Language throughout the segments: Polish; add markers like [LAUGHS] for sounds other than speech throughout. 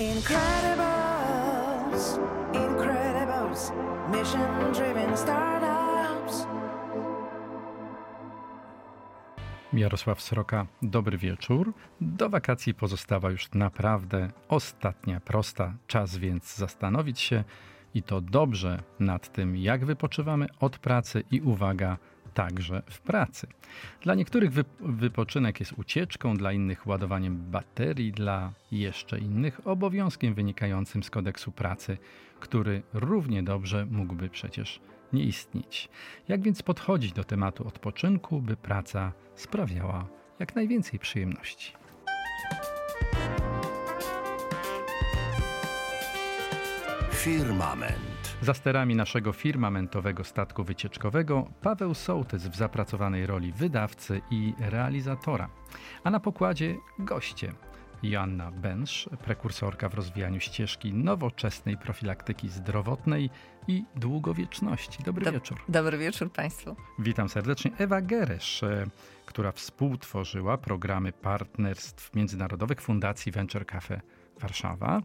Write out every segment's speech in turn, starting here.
Incredibles, Incredibles, mission driven startups. Jarosław Sroka, dobry wieczór. Do wakacji pozostała już naprawdę ostatnia prosta. Czas więc zastanowić się i to dobrze nad tym, jak wypoczywamy od pracy i uwaga, także w pracy. Dla niektórych wypoczynek jest ucieczką, dla innych ładowaniem baterii, dla jeszcze innych obowiązkiem wynikającym z kodeksu pracy, który równie dobrze mógłby przecież nie istnieć. Jak więc podchodzić do tematu odpoczynku, by praca sprawiała jak najwięcej przyjemności? Firmament. Za sterami naszego firmamentowego statku wycieczkowego Paweł Sołtys w zapracowanej roli wydawcy i realizatora. A na pokładzie goście. Joanna Bensz, prekursorka w rozwijaniu ścieżki nowoczesnej profilaktyki zdrowotnej i długowieczności. Dobry Do, wieczór. Dobry wieczór Państwu. Witam serdecznie. Ewa Geresz, e, która współtworzyła programy partnerstw międzynarodowych Fundacji Venture Cafe Warszawa.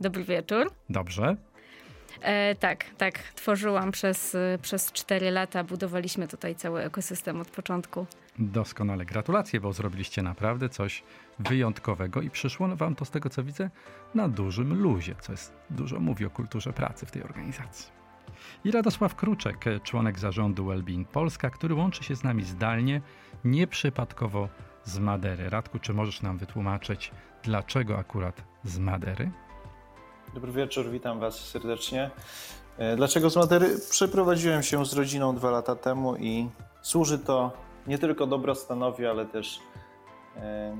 Dobry wieczór. Dobrze. E, tak, tak. Tworzyłam przez, przez 4 lata. Budowaliśmy tutaj cały ekosystem od początku. Doskonale. Gratulacje, bo zrobiliście naprawdę coś wyjątkowego i przyszło wam to z tego, co widzę, na dużym luzie, co jest dużo mówi o kulturze pracy w tej organizacji. I Radosław Kruczek, członek zarządu Wellbeing Polska, który łączy się z nami zdalnie, nieprzypadkowo z Madery. Radku, czy możesz nam wytłumaczyć, dlaczego akurat z Madery? Dobry wieczór, witam Was serdecznie. E, dlaczego z Madery? Przeprowadziłem się z rodziną dwa lata temu i służy to nie tylko dobrostanowi, ale też e,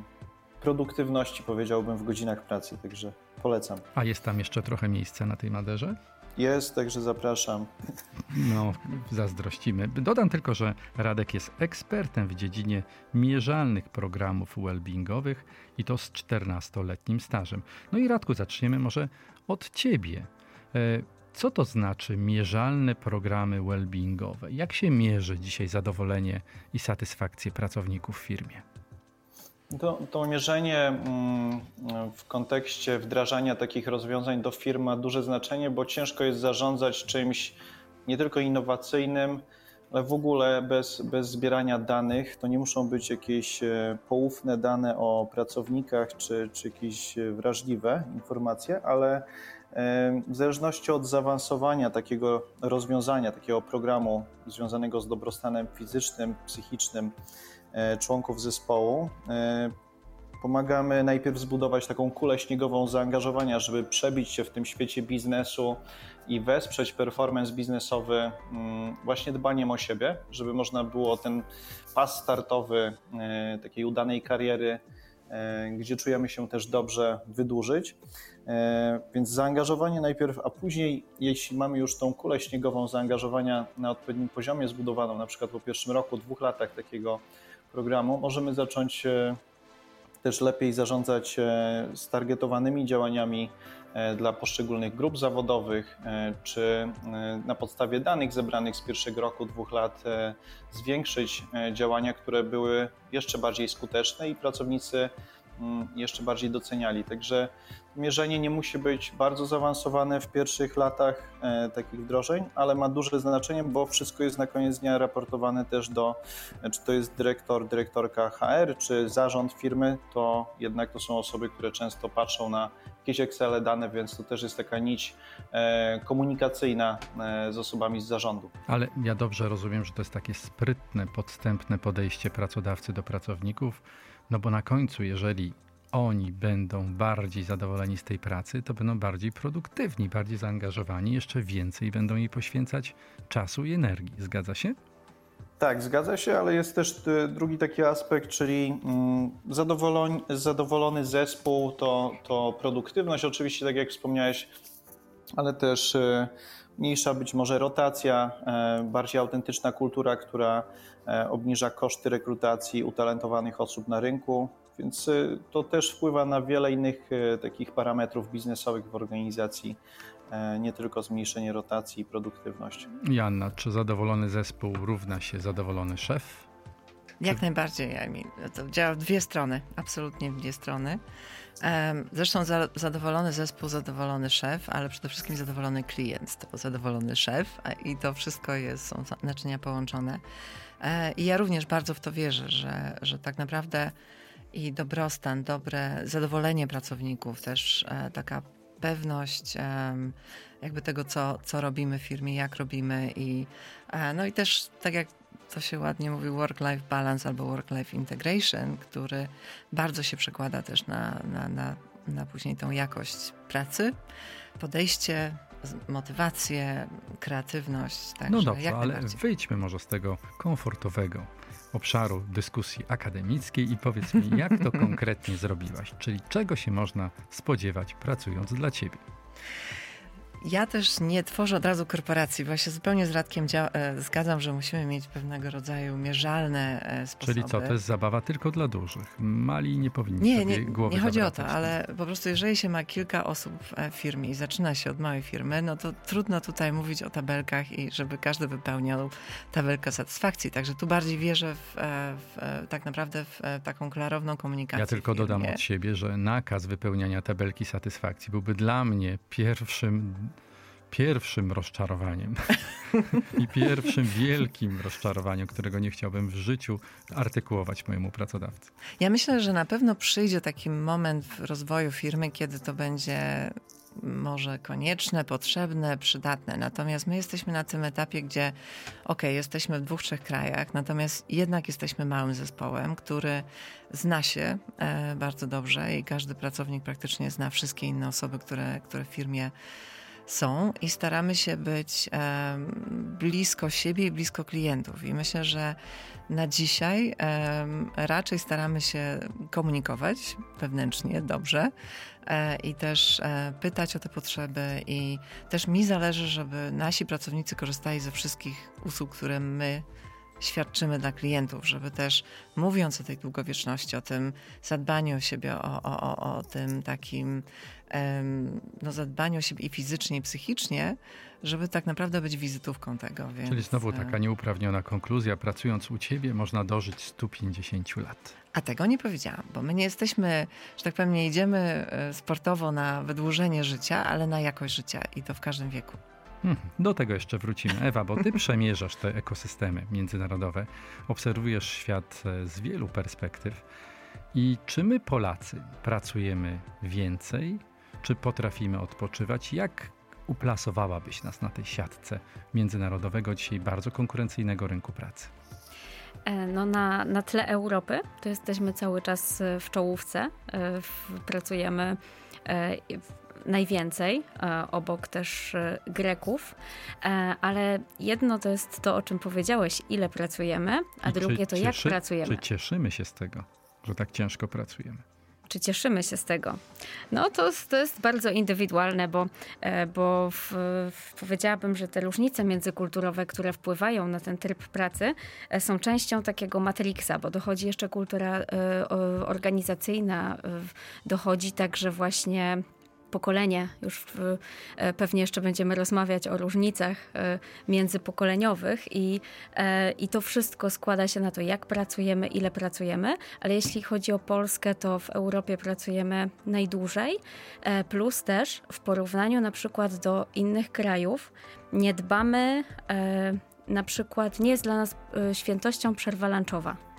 produktywności, powiedziałbym, w godzinach pracy, także polecam. A jest tam jeszcze trochę miejsca na tej Maderze? Jest, także zapraszam. No, zazdrościmy. Dodam tylko, że Radek jest ekspertem w dziedzinie mierzalnych programów wellbeingowych i to z 14-letnim stażem. No i Radku, zaczniemy może od ciebie. E, co to znaczy mierzalne programy wellbeingowe? Jak się mierzy dzisiaj zadowolenie i satysfakcję pracowników w firmie? To, to mierzenie mm, w kontekście wdrażania takich rozwiązań do firm ma duże znaczenie, bo ciężko jest zarządzać czymś nie tylko innowacyjnym, ale w ogóle bez, bez zbierania danych. To nie muszą być jakieś e, poufne dane o pracownikach czy, czy jakieś wrażliwe informacje, ale e, w zależności od zaawansowania takiego rozwiązania, takiego programu związanego z dobrostanem fizycznym, psychicznym, E, członków zespołu. E, pomagamy najpierw zbudować taką kulę śniegową zaangażowania, żeby przebić się w tym świecie biznesu i wesprzeć performance biznesowy mm, właśnie dbaniem o siebie, żeby można było ten pas startowy e, takiej udanej kariery, gdzie czujemy się też dobrze, wydłużyć. Więc zaangażowanie najpierw, a później, jeśli mamy już tą kulę śniegową zaangażowania na odpowiednim poziomie zbudowaną, na przykład po pierwszym roku, dwóch latach takiego programu możemy zacząć e, też lepiej zarządzać z e, targetowanymi działaniami e, dla poszczególnych grup zawodowych, czy na podstawie danych zebranych z pierwszego roku, dwóch lat zwiększyć działania, które były jeszcze bardziej skuteczne i pracownicy jeszcze bardziej doceniali. Także mierzenie nie musi być bardzo zaawansowane w pierwszych latach e, takich wdrożeń, ale ma duże znaczenie, bo wszystko jest na koniec dnia raportowane też do, e, czy to jest dyrektor, dyrektorka HR, czy zarząd firmy, to jednak to są osoby, które często patrzą na jakieś Excel dane, więc to też jest taka nić e, komunikacyjna z osobami z zarządu. Ale ja dobrze rozumiem, że to jest takie sprytne, podstępne podejście pracodawcy do pracowników no bo na końcu, jeżeli oni będą bardziej zadowoleni z tej pracy, to będą bardziej produktywni, bardziej zaangażowani, jeszcze więcej będą jej poświęcać czasu i energii. Zgadza się? Tak, zgadza się, ale jest też y, drugi taki aspekt, czyli mm, zadowolony, zadowolony zespół to, to produktywność, oczywiście, tak jak wspomniałeś, ale też y, mniejsza być może rotacja, e, bardziej autentyczna kultura, która e, obniża koszty rekrutacji utalentowanych osób na rynku, więc e, to też wpływa na wiele innych takich parametrów biznesowych w organizacji, nie tylko zmniejszenie rotacji i produktywność. Janna, czy zadowolony zespół równa się zadowolony szef? Jak najbardziej, Emil. To działa w dwie strony, absolutnie w dwie strony. Zresztą za, zadowolony zespół, zadowolony szef, ale przede wszystkim zadowolony klient, to zadowolony szef i to wszystko jest, są naczynia połączone. E, I ja również bardzo w to wierzę, że, że tak naprawdę i dobrostan, dobre zadowolenie pracowników, też e, taka pewność jakby tego, co, co robimy w firmie, jak robimy i e, no i też tak jak to się ładnie mówi work-life balance albo work-life integration, który bardzo się przekłada też na, na, na, na później tą jakość pracy, podejście, motywację, kreatywność. Także no dobrze, ale wyjdźmy może z tego komfortowego obszaru dyskusji akademickiej i powiedz mi, [LAUGHS] jak to konkretnie zrobiłaś, czyli czego się można spodziewać pracując dla ciebie. Ja też nie tworzę od razu korporacji, bo ja się zupełnie z Radkiem e, zgadzam, że musimy mieć pewnego rodzaju mierzalne e, sposoby. Czyli co, to jest zabawa tylko dla dużych? Mali nie powinni nie, sobie nie, głowy Nie chodzi o to, ale po prostu jeżeli się ma kilka osób w firmie i zaczyna się od małej firmy, no to trudno tutaj mówić o tabelkach i żeby każdy wypełniał tabelkę satysfakcji. Także tu bardziej wierzę w, e, w tak naprawdę w taką klarowną komunikację. Ja tylko dodam od siebie, że nakaz wypełniania tabelki satysfakcji byłby dla mnie pierwszym pierwszym rozczarowaniem [LAUGHS] i pierwszym wielkim rozczarowaniem, którego nie chciałbym w życiu artykułować mojemu pracodawcy. Ja myślę, że na pewno przyjdzie taki moment w rozwoju firmy, kiedy to będzie może konieczne, potrzebne, przydatne. Natomiast my jesteśmy na tym etapie, gdzie ok, jesteśmy w dwóch, trzech krajach, natomiast jednak jesteśmy małym zespołem, który zna się e, bardzo dobrze i każdy pracownik praktycznie zna wszystkie inne osoby, które, które w firmie są i staramy się być blisko siebie i blisko klientów. I myślę, że na dzisiaj raczej staramy się komunikować wewnętrznie dobrze e, i też e, pytać o te potrzeby. I też mi zależy, żeby nasi pracownicy korzystali ze wszystkich usług, które my świadczymy dla klientów, żeby też mówiąc o tej długowieczności, o tym zadbaniu o siebie, o, o, o tym takim no, zadbaniu o siebie i fizycznie, i psychicznie, żeby tak naprawdę być wizytówką tego. Więc... Czyli znowu taka nieuprawniona konkluzja, pracując u ciebie można dożyć 150 lat. A tego nie powiedziałam, bo my nie jesteśmy, że tak powiem, nie idziemy e, sportowo na wydłużenie życia, ale na jakość życia i to w każdym wieku. Hmm, do tego jeszcze wrócimy. Ewa, bo ty [LAUGHS] przemierzasz te ekosystemy międzynarodowe, obserwujesz świat e, z wielu perspektyw. I czy my, Polacy, pracujemy więcej, czy potrafimy odpoczywać? Jak uplasowałabyś nas na tej siatce międzynarodowego, dzisiaj bardzo konkurencyjnego rynku pracy? E, no na, na tle Europy to jesteśmy cały czas w czołówce. Pracujemy najwięcej, e, obok też e, Greków, e, ale jedno to jest to, o czym powiedziałeś, ile pracujemy, a I drugie to jak pracujemy. Czy cieszymy się z tego, że tak ciężko pracujemy? Czy cieszymy się z tego? No to, to jest bardzo indywidualne, bo, bo w, w, powiedziałabym, że te różnice międzykulturowe, które wpływają na ten tryb pracy, są częścią takiego matrixa, bo dochodzi jeszcze kultura organizacyjna, dochodzi także właśnie pokolenie, już w, e, pewnie jeszcze będziemy rozmawiać o różnicach e, międzypokoleniowych i, e, i to wszystko składa się na to, jak pracujemy, ile pracujemy, ale jeśli chodzi o Polskę, to w Europie pracujemy najdłużej, plus też w porównaniu na przykład do innych krajów nie dbamy, na przykład nie jest dla nas świętością przerwa lunchowa.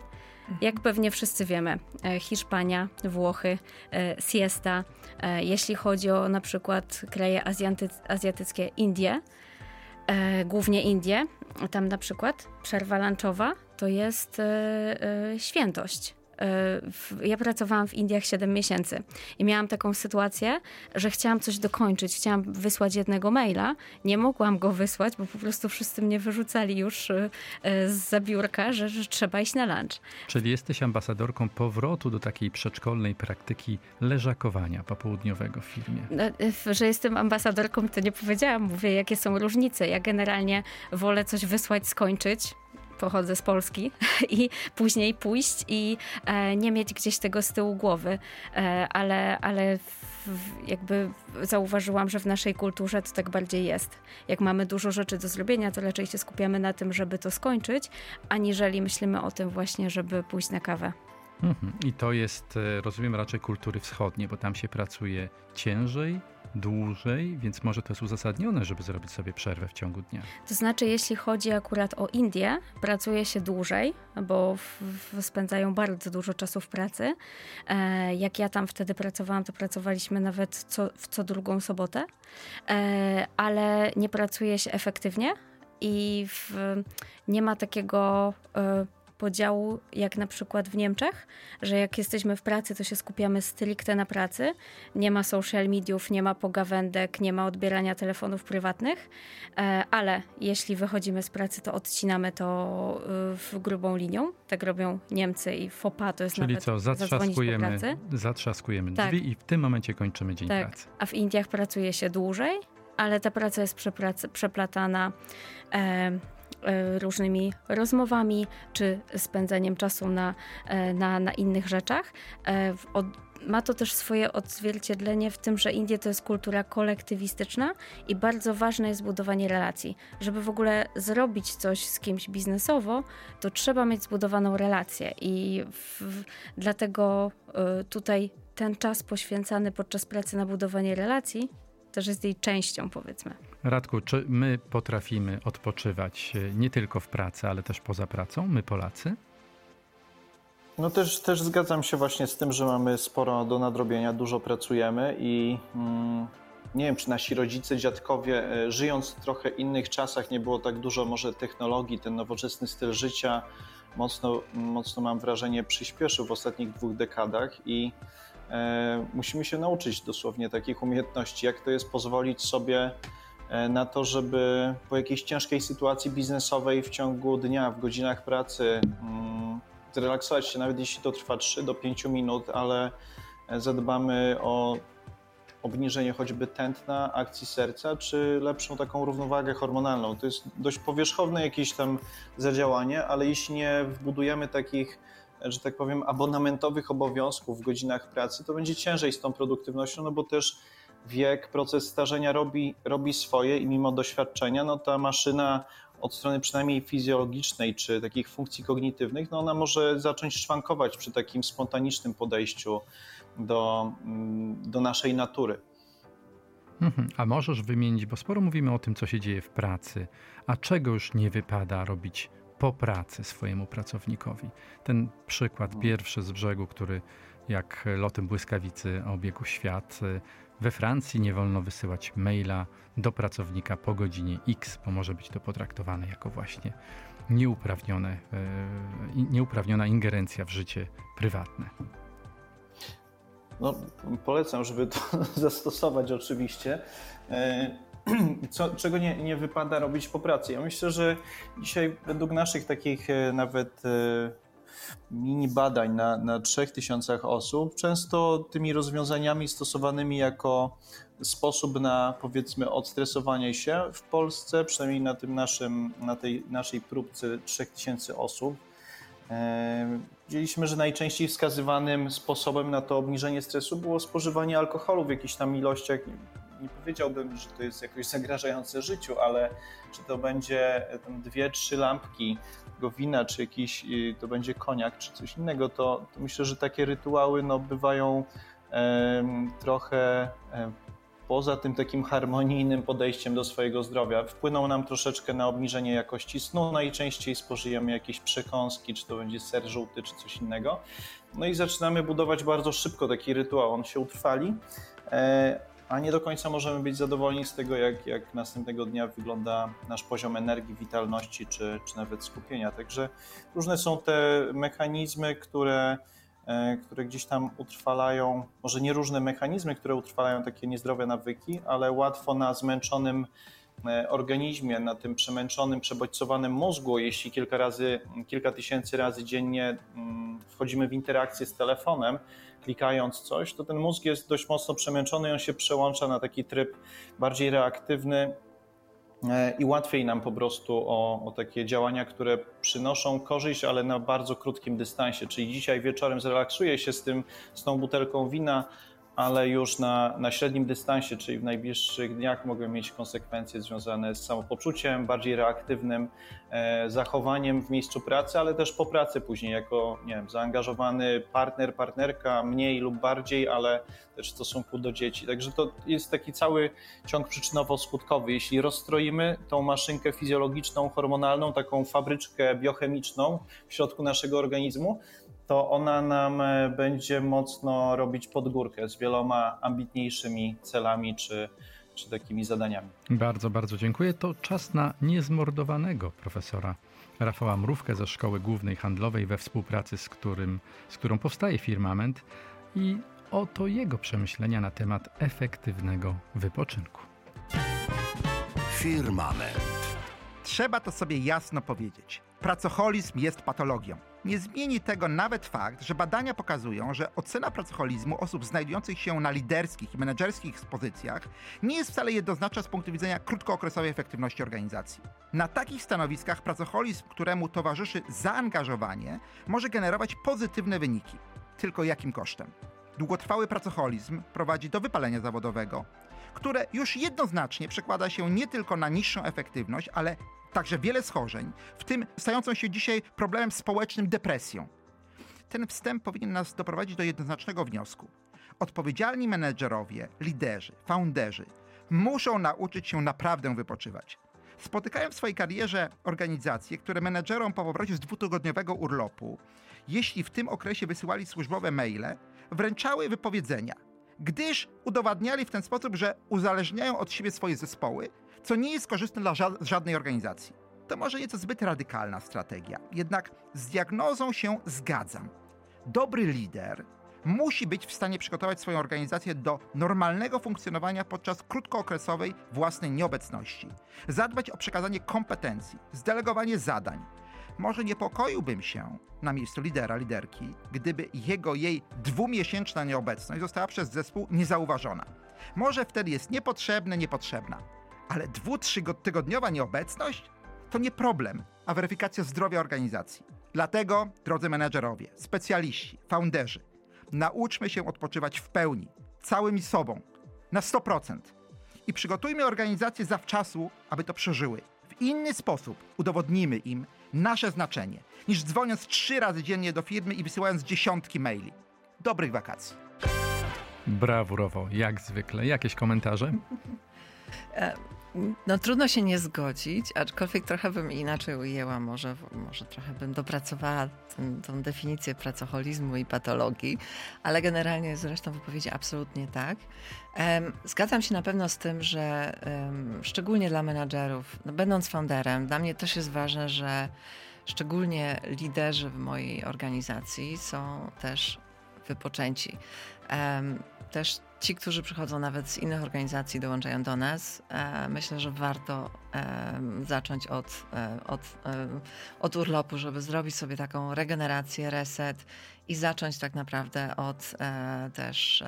Jak pewnie wszyscy wiemy, e, Hiszpania, Włochy, e, siesta. E, jeśli chodzi o na przykład kraje azjatyckie, Indie, głównie Indie, tam na przykład przerwa lunchowa to jest świętość. Ja pracowałam w Indiach 7 miesięcy i miałam taką sytuację, że chciałam coś dokończyć, chciałam wysłać jednego maila, nie mogłam go wysłać, bo po prostu wszyscy mnie wyrzucali już e, z zabiórka, że, że trzeba iść na lunch. Czyli jesteś ambasadorką powrotu do takiej przedszkolnej praktyki leżakowania popołudniowego w firmie. No, że jestem ambasadorką, to nie powiedziałam, mówię jakie są różnice. Ja generalnie wolę coś wysłać, skończyć, pochodzę z Polski [LAUGHS] i później pójść i e, nie mieć gdzieś tego z tyłu głowy, e, ale, ale jakby zauważyłam, że w naszej kulturze to tak bardziej jest. Jak mamy dużo rzeczy do zrobienia, to raczej się skupiamy na tym, żeby to skończyć, aniżeli myślimy o tym właśnie, żeby pójść na kawę. Mhm. I to jest, e, rozumiem, raczej kultury wschodnie, bo tam się pracuje ciężej, dłużej, więc może to jest uzasadnione, żeby zrobić sobie przerwę w ciągu dnia. To znaczy, jeśli chodzi akurat o Indię, pracuje się dłużej, bo w, w spędzają bardzo dużo czasu w pracy. E, jak ja tam wtedy pracowałam, to pracowaliśmy nawet co, w co drugą sobotę, e, ale nie pracuje się efektywnie i w, nie ma takiego e, podziału, jak na przykład w Niemczech, że jak jesteśmy w pracy, to się skupiamy stricte na pracy. Nie ma social mediów, nie ma pogawędek, nie ma odbierania telefonów prywatnych, e, ale jeśli wychodzimy z pracy, to odcinamy to e, w grubą linią. Tak robią Niemcy i FOPA to jest Czyli nawet co, zatrzaskujemy, zatrzaskujemy drzwi tak. i w tym momencie kończymy dzień tak. pracy. A w Indiach pracuje się dłużej, ale ta praca jest przeplatana E, różnymi rozmowami czy spędzeniem czasu na, e, na, na innych rzeczach. E, ma to też swoje odzwierciedlenie w tym, że Indie to jest kultura kolektywistyczna i bardzo ważne jest budowanie relacji. Żeby w ogóle zrobić coś z kimś biznesowo, to trzeba mieć zbudowaną relację i w, dlatego tutaj ten czas poświęcany podczas pracy na budowanie relacji też jest jej częścią, powiedzmy. Radku, czy my potrafimy odpoczywać e, nie tylko w pracy, ale też poza pracą, my Polacy? No też, też zgadzam się właśnie z tym, że mamy sporo do nadrobienia, dużo pracujemy i mm, nie wiem, czy nasi rodzice, dziadkowie, e, żyjąc w trochę innych czasach, nie było tak dużo może technologii, ten nowoczesny styl życia mocno, mocno mam wrażenie przyspieszył w ostatnich dwóch dekadach i musimy się nauczyć dosłownie takich umiejętności, jak to jest pozwolić sobie E, na to, żeby po jakiejś ciężkiej sytuacji biznesowej w ciągu dnia, w godzinach pracy mm, zrelaksować się, nawet jeśli to trwa 3 do 5 minut, ale e, zadbamy o obniżenie choćby tętna, akcji serca, czy lepszą taką równowagę hormonalną. To jest dość powierzchowne jakieś tam zadziałanie, ale jeśli nie wbudujemy takich, że tak powiem, abonamentowych obowiązków w godzinach pracy, to będzie ciężej z tą produktywnością, no bo też wiek, proces starzenia robi, robi swoje i mimo doświadczenia, no ta maszyna od strony przynajmniej fizjologicznej czy takich funkcji kognitywnych, no ona może zacząć szwankować przy takim spontanicznym podejściu do, mm, do naszej natury. Mhm. A możesz wymienić, bo sporo mówimy o tym, co się dzieje w pracy, a czego już nie wypada robić po pracy swojemu pracownikowi. Ten przykład mhm. pierwszy z brzegu, który jak lotem błyskawicy obiegł świat, we Francji nie wolno wysyłać maila do pracownika po godzinie X, bo może być to potraktowane jako właśnie nieuprawnione, e, nieuprawniona ingerencja w życie prywatne. No, polecam, żeby to [LAUGHS] zastosować oczywiście. E, [CLEARS THROAT] co, czego nie, nie wypada robić po pracy? Ja myślę, że dzisiaj według naszych takich e, nawet mini badań na, na 3000 osób, często tymi rozwiązaniami stosowanymi jako sposób na powiedzmy odstresowanie się w Polsce, przynajmniej na tym naszym, na tej naszej próbce 3000 osób. E, widzieliśmy, że najczęściej wskazywanym sposobem na to obniżenie stresu było spożywanie alkoholu w jakichś tam ilościach. Nie, powiedziałbym, że to jest jakoś zagrażające życiu, ale czy to będzie dwie, trzy lampki tego wina, czy jakiś y, to będzie koniak, czy coś innego, to, to myślę, że takie rytuały no, bywają e, trochę e, poza tym takim harmonijnym podejściem do swojego zdrowia. Wpłyną nam troszeczkę na obniżenie jakości snu. Najczęściej spożyjemy jakieś przekąski, czy to będzie ser żółty, czy coś innego. No i zaczynamy budować bardzo szybko taki rytuał. On się utrwali. E, a nie do końca możemy być zadowoleni z tego, jak, jak następnego dnia wygląda nasz poziom energii, witalności czy, czy nawet skupienia. Także różne są te mechanizmy, które, e, które gdzieś tam utrwalają, może nie różne mechanizmy, które utrwalają takie niezdrowe nawyki, ale łatwo na zmęczonym e, organizmie, na tym przemęczonym, przebodźcowanym mózgu, jeśli kilka razy, kilka tysięcy razy dziennie mm, wchodzimy w interakcję z telefonem, klikając coś, to ten mózg jest dość mocno przemęczony on się przełącza na taki tryb bardziej reaktywny e, i łatwiej nam po prostu o, o, takie działania, które przynoszą korzyść, ale na bardzo krótkim dystansie. Czyli dzisiaj wieczorem zrelaksuję się z tym, z tą butelką wina, ale już na, na średnim dystansie, czyli w najbliższych dniach mogą mieć konsekwencje związane z samopoczuciem, bardziej reaktywnym e, zachowaniem w miejscu pracy, ale też po pracy później jako nie wiem, zaangażowany partner, partnerka, mniej lub bardziej, ale też w stosunku do dzieci. Także to jest taki cały ciąg przyczynowo-skutkowy. Jeśli rozstroimy tą maszynkę fizjologiczną, hormonalną, taką fabryczkę biochemiczną w środku naszego organizmu, to ona nam e, będzie mocno robić podgórkę z wieloma ambitniejszymi celami czy, czy takimi zadaniami. Bardzo, bardzo dziękuję. To czas na niezmordowanego profesora Rafała Mrówkę ze Szkoły Głównej Handlowej, we współpracy z, którym, z którą powstaje Firmament i oto jego przemyślenia na temat efektywnego wypoczynku. Firmament. Trzeba to sobie jasno powiedzieć. Pracoholizm jest patologią. Nie zmieni tego nawet fakt, że badania pokazują, że ocena pracoholizmu osób znajdujących się na liderskich i menedżerskich pozycjach nie jest wcale jednoznaczna z punktu widzenia krótkookresowej efektywności organizacji. Na takich stanowiskach pracoholizm, któremu towarzyszy zaangażowanie, może generować pozytywne wyniki. Tylko jakim kosztem? Długotrwały pracoholizm prowadzi do wypalenia zawodowego, które już jednoznacznie przekłada się nie tylko na niższą efektywność, ale także wiele schorzeń, w tym stającą się dzisiaj problemem społecznym depresją. Ten wstęp powinien nas doprowadzić do jednoznacznego wniosku. Odpowiedzialni menedżerowie, liderzy, founderzy muszą nauczyć się naprawdę wypoczywać. Spotykałem w swojej karierze organizacje, które menedżerom po powrocie z dwutygodniowego urlopu, jeśli w tym okresie wysyłali służbowe maile, wręczały wypowiedzenia, gdyż udowadniali w ten sposób, że uzależniają od siebie swoje zespoły co nie jest korzystne dla żadnej organizacji. To może nieco zbyt radykalna strategia, jednak z diagnozą się zgadzam. Dobry lider musi być w stanie przygotować swoją organizację do normalnego funkcjonowania podczas krótkookresowej własnej nieobecności, zadbać o przekazanie kompetencji, zdelegowanie zadań. Może niepokoiłbym się na miejscu lidera, liderki, gdyby jego jej dwumiesięczna nieobecność została przez zespół niezauważona. Może wtedy jest niepotrzebna, niepotrzebna. Ale dwu, tygodniowa nieobecność to nie problem, a weryfikacja zdrowia organizacji. Dlatego, drodzy menedżerowie, specjaliści, founderzy, nauczmy się odpoczywać w pełni, całymi sobą, na 100%. I przygotujmy organizacje zawczasu, aby to przeżyły. W inny sposób udowodnimy im nasze znaczenie, niż dzwoniąc trzy razy dziennie do firmy i wysyłając dziesiątki maili. Dobrych wakacji. Brawurowo, jak zwykle. Jakieś komentarze? [LAUGHS] No trudno się nie zgodzić, aczkolwiek trochę bym inaczej ujęła, może, może trochę bym dopracowała ten, tą definicję pracoholizmu i patologii, ale generalnie zresztą wypowiedzi absolutnie tak. Zgadzam się na pewno z tym, że szczególnie dla menadżerów, no będąc founderem, dla mnie też jest ważne, że szczególnie liderzy w mojej organizacji są też wypoczęci. Też ci, którzy przychodzą nawet z innych organizacji, dołączają do nas, e, myślę, że warto e, zacząć od, e, od, od urlopu, żeby zrobić sobie taką regenerację, reset i zacząć tak naprawdę od też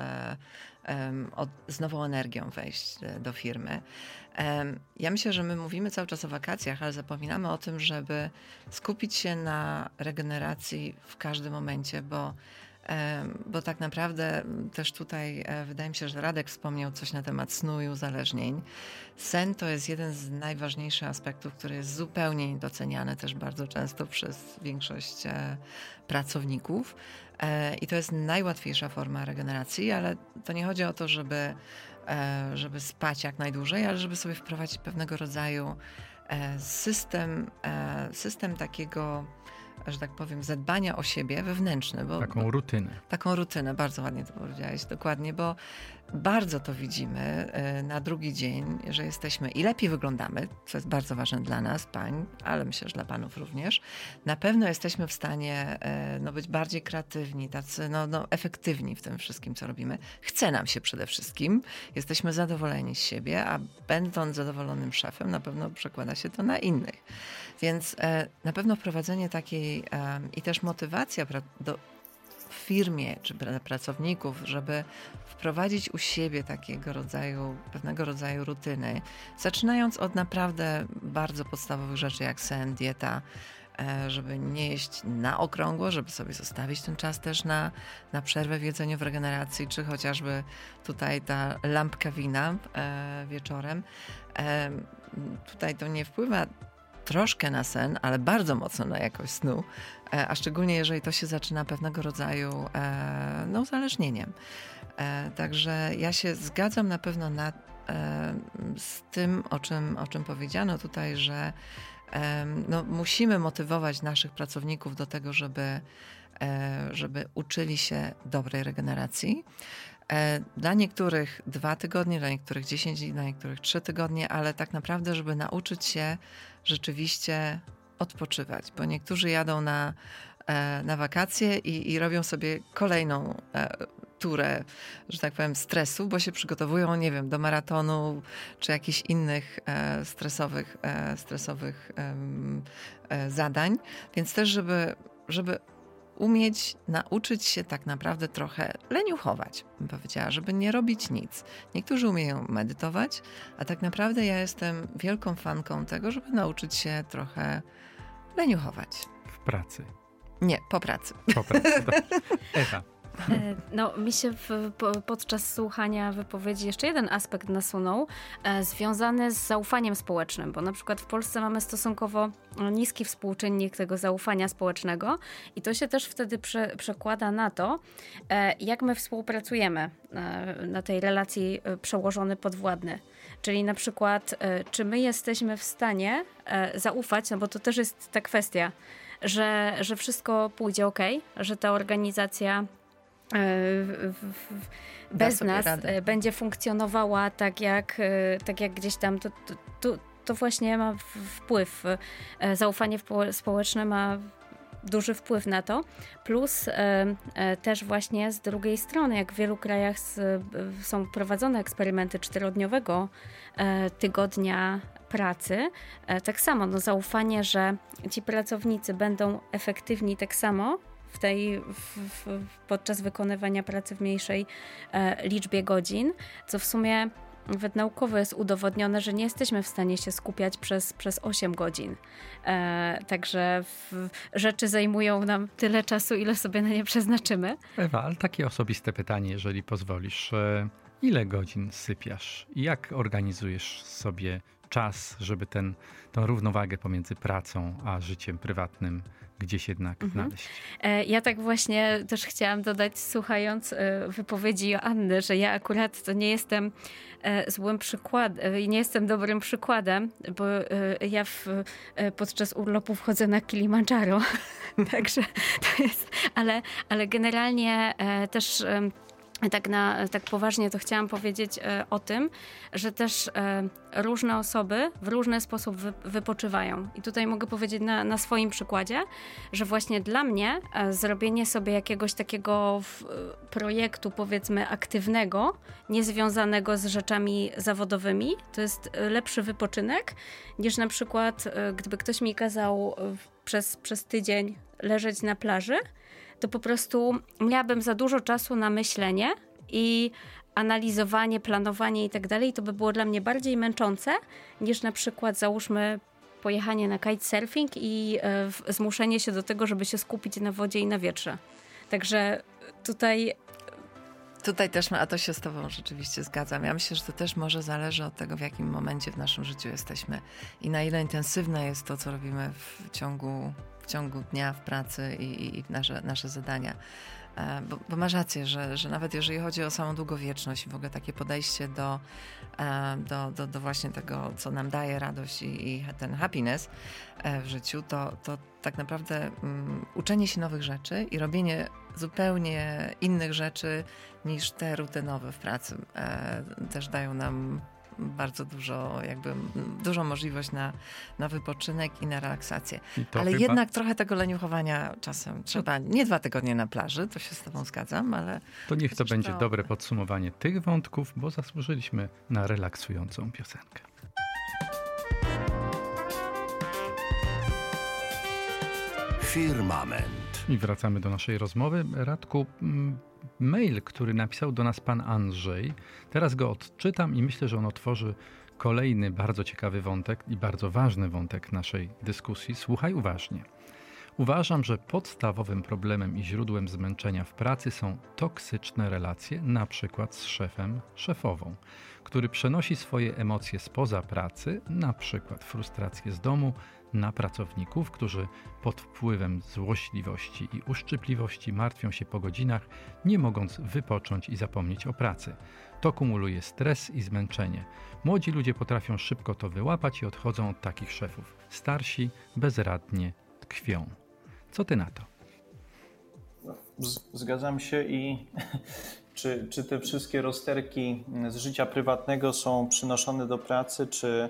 od, z nową energią wejść do firmy. Ja myślę, że my mówimy cały czas o wakacjach, ale zapominamy o tym, żeby skupić się na regeneracji w każdym momencie, bo bo tak naprawdę też tutaj e, wydaje mi się, że Radek wspomniał coś na temat snu i uzależnień. Sen to jest jeden z najważniejszych aspektów, który jest zupełnie niedoceniany też bardzo często przez większość e, pracowników. E, I to jest najłatwiejsza forma regeneracji, ale to nie chodzi o to, żeby, żeby spać jak najdłużej, ale żeby sobie wprowadzić pewnego rodzaju system, system takiego że tak powiem, zadbania o siebie wewnętrzne. Bo, taką rutynę. Taką rutynę, bardzo ładnie to powiedziałeś, dokładnie, bo bardzo to widzimy e, na drugi dzień, że jesteśmy i lepiej wyglądamy, co jest bardzo ważne dla nas, pań, ale myślę, że dla panów również. Na pewno jesteśmy w stanie e, no, być bardziej kreatywni, tacy no, no, efektywni w tym wszystkim, co robimy. Chce nam się przede wszystkim, jesteśmy zadowoleni z siebie, a będąc zadowolonym szefem, na pewno przekłada się to na innych. Więc e, na pewno wprowadzenie takiej i też motywacja do, firmie czy dla pracowników, żeby wprowadzić u siebie takiego rodzaju, pewnego rodzaju rutyny, zaczynając od naprawdę bardzo podstawowych rzeczy jak sen, dieta, e, żeby nie jeść na okrągło, żeby sobie zostawić ten czas też na, na przerwę w jedzeniu w regeneracji, czy chociażby tutaj ta lampka wina e, wieczorem. Tutaj to nie wpływa troszkę na sen, ale bardzo mocno na jakość snu, a szczególnie jeżeli to się zaczyna pewnego rodzaju no, uzależnieniem. Także ja się zgadzam na pewno na, z tym, o czym, o czym powiedziano tutaj, że no, musimy motywować naszych pracowników do tego, żeby, e, żeby uczyli się dobrej regeneracji. E, dla niektórych dwa tygodnie, dla niektórych dziesięć dni, dla niektórych trzy tygodnie, ale tak naprawdę, żeby nauczyć się rzeczywiście odpoczywać, bo niektórzy jadą na, e, na wakacje i, i robią sobie kolejną turę, że tak powiem, stresu, bo się przygotowują, nie wiem, do maratonu czy jakichś innych e, stresowych, e, stresowych e, zadań. Więc też, żeby, żeby umieć nauczyć się tak naprawdę trochę leniuchować, bym powiedziała, żeby nie robić nic. Niektórzy umieją medytować, a tak naprawdę ja jestem wielką fanką tego, żeby nauczyć się trochę leniuchować. W pracy. Nie, po pracy. Po pracy. Ewa. E, no, mi się w, podczas słuchania wypowiedzi jeszcze jeden aspekt nasunął, e, związany z zaufaniem społecznym, bo na przykład w Polsce mamy stosunkowo niski współczynnik tego zaufania społecznego i to się też wtedy prze, przekłada na to, e, jak my współpracujemy na tej relacji przełożony podwładny. Czyli na przykład, czy my jesteśmy w stanie zaufać, no bo to też jest ta kwestia, że, że wszystko pójdzie ok, że ta organizacja bez nas radę. E, będzie funkcjonowała tak jak, e, tak jak gdzieś tam, to, to, to właśnie ma wpływ. Zaufanie społeczne ma duży wpływ na to. Plus też właśnie z drugiej strony, jak w wielu krajach są prowadzone eksperymenty czterodniowego tygodnia pracy, tak samo no, zaufanie, że ci pracownicy będą efektywni tak samo, w tej, w, w, podczas wykonywania pracy w mniejszej e, liczbie godzin, co w sumie nawet naukowo jest udowodnione, że nie jesteśmy w stanie się skupiać przez, przez 8 godzin. E, także w, rzeczy zajmują nam tyle czasu, ile sobie na nie przeznaczymy. Ewa, ale takie osobiste pytanie, jeżeli pozwolisz. E, ile godzin sypiasz jak organizujesz sobie czas, żeby ten, tą równowagę pomiędzy pracą a życiem prywatnym gdzieś jednak mhm. znaleźć. E, ja tak właśnie też chciałam dodać, słuchając e, wypowiedzi Joanny, że ja akurat to nie jestem e, złym przykładem, nie jestem dobrym przykładem, bo ja w, podczas urlopu wchodzę na Kilimandżaro. [LAUGHS] Także to jest, ale, ale generalnie też tak, na, tak poważnie to chciałam powiedzieć e, o tym, że też e, różne osoby w różny sposób wy, wypoczywają. I tutaj mogę powiedzieć na, na swoim przykładzie, że właśnie dla mnie e, zrobienie sobie jakiegoś takiego w, projektu, powiedzmy, aktywnego, niezwiązanego z rzeczami zawodowymi, to jest lepszy wypoczynek niż na przykład, e, gdyby ktoś mi kazał przez, przez tydzień leżeć na plaży to po prostu miałabym za dużo czasu na myślenie i analizowanie, planowanie i tak dalej. To by było dla mnie bardziej męczące niż na przykład załóżmy pojechanie na kitesurfing i e, zmuszenie się do tego, żeby się skupić na wodzie i na wietrze. Także tutaj Tutaj też, a to się z Tobą rzeczywiście zgadzam. Ja myślę, że to też może zależy od tego, w jakim momencie w naszym życiu jesteśmy i na ile intensywne jest to, co robimy w ciągu ciągu dnia w pracy i, i nasze, nasze zadania. E, bo, bo masz rację, że, że nawet jeżeli chodzi o samą długowieczność i w ogóle takie podejście do, e, do, do, do właśnie tego, co nam daje radość i, i ten happiness e, w życiu, to, to tak naprawdę um, uczenie się nowych rzeczy i robienie zupełnie innych rzeczy niż te rutynowe w pracy też dają nam bardzo dużo, jakby dużą możliwość na, na wypoczynek i na relaksację. I ale chyba... jednak trochę tego leniuchowania czasem trzeba. Nie dwa tygodnie na plaży, to się z tobą zgadzam, ale... To niech to będzie to... dobre podsumowanie tych wątków, bo zasłużyliśmy na relaksującą piosenkę. Firmament. I wracamy do naszej rozmowy. Radku, mail, który napisał do nas pan Andrzej. Teraz go odczytam i myślę, że on otworzy kolejny bardzo ciekawy wątek i bardzo ważny wątek naszej dyskusji. Słuchaj uważnie. Uważam, że podstawowym problemem i źródłem zmęczenia w pracy są toksyczne relacje, na przykład z szefem, szefową, który przenosi swoje emocje spoza pracy, na przykład frustrację z domu, na pracowników, którzy pod wpływem złośliwości i uszczypliwości martwią się po godzinach, nie mogąc wypocząć i zapomnieć o pracy. To kumuluje stres i zmęczenie. Młodzi ludzie potrafią szybko to wyłapać i odchodzą od takich szefów. Starsi bezradnie tkwią. Co ty na to? Zgadzam się i [LAUGHS] czy, czy te wszystkie rozterki z życia prywatnego są przynoszone do pracy, czy,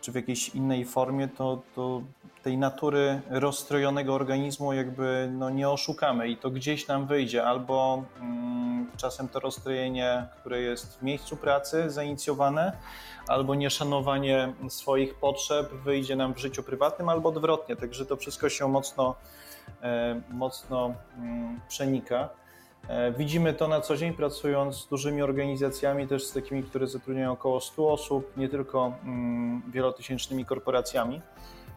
czy w jakiejś innej formie, to, to tej natury rozstrojonego organizmu jakby no, nie oszukamy i to gdzieś nam wyjdzie, albo mm, czasem to rozstrojenie, które jest w miejscu pracy zainicjowane, albo nieszanowanie swoich potrzeb wyjdzie nam w życiu prywatnym, albo odwrotnie, także to wszystko się mocno, e, mocno mm, przenika. E, widzimy to na co dzień, pracując z dużymi organizacjami, też z takimi, które zatrudniają około 100 osób, nie tylko mm, wielotysięcznymi korporacjami,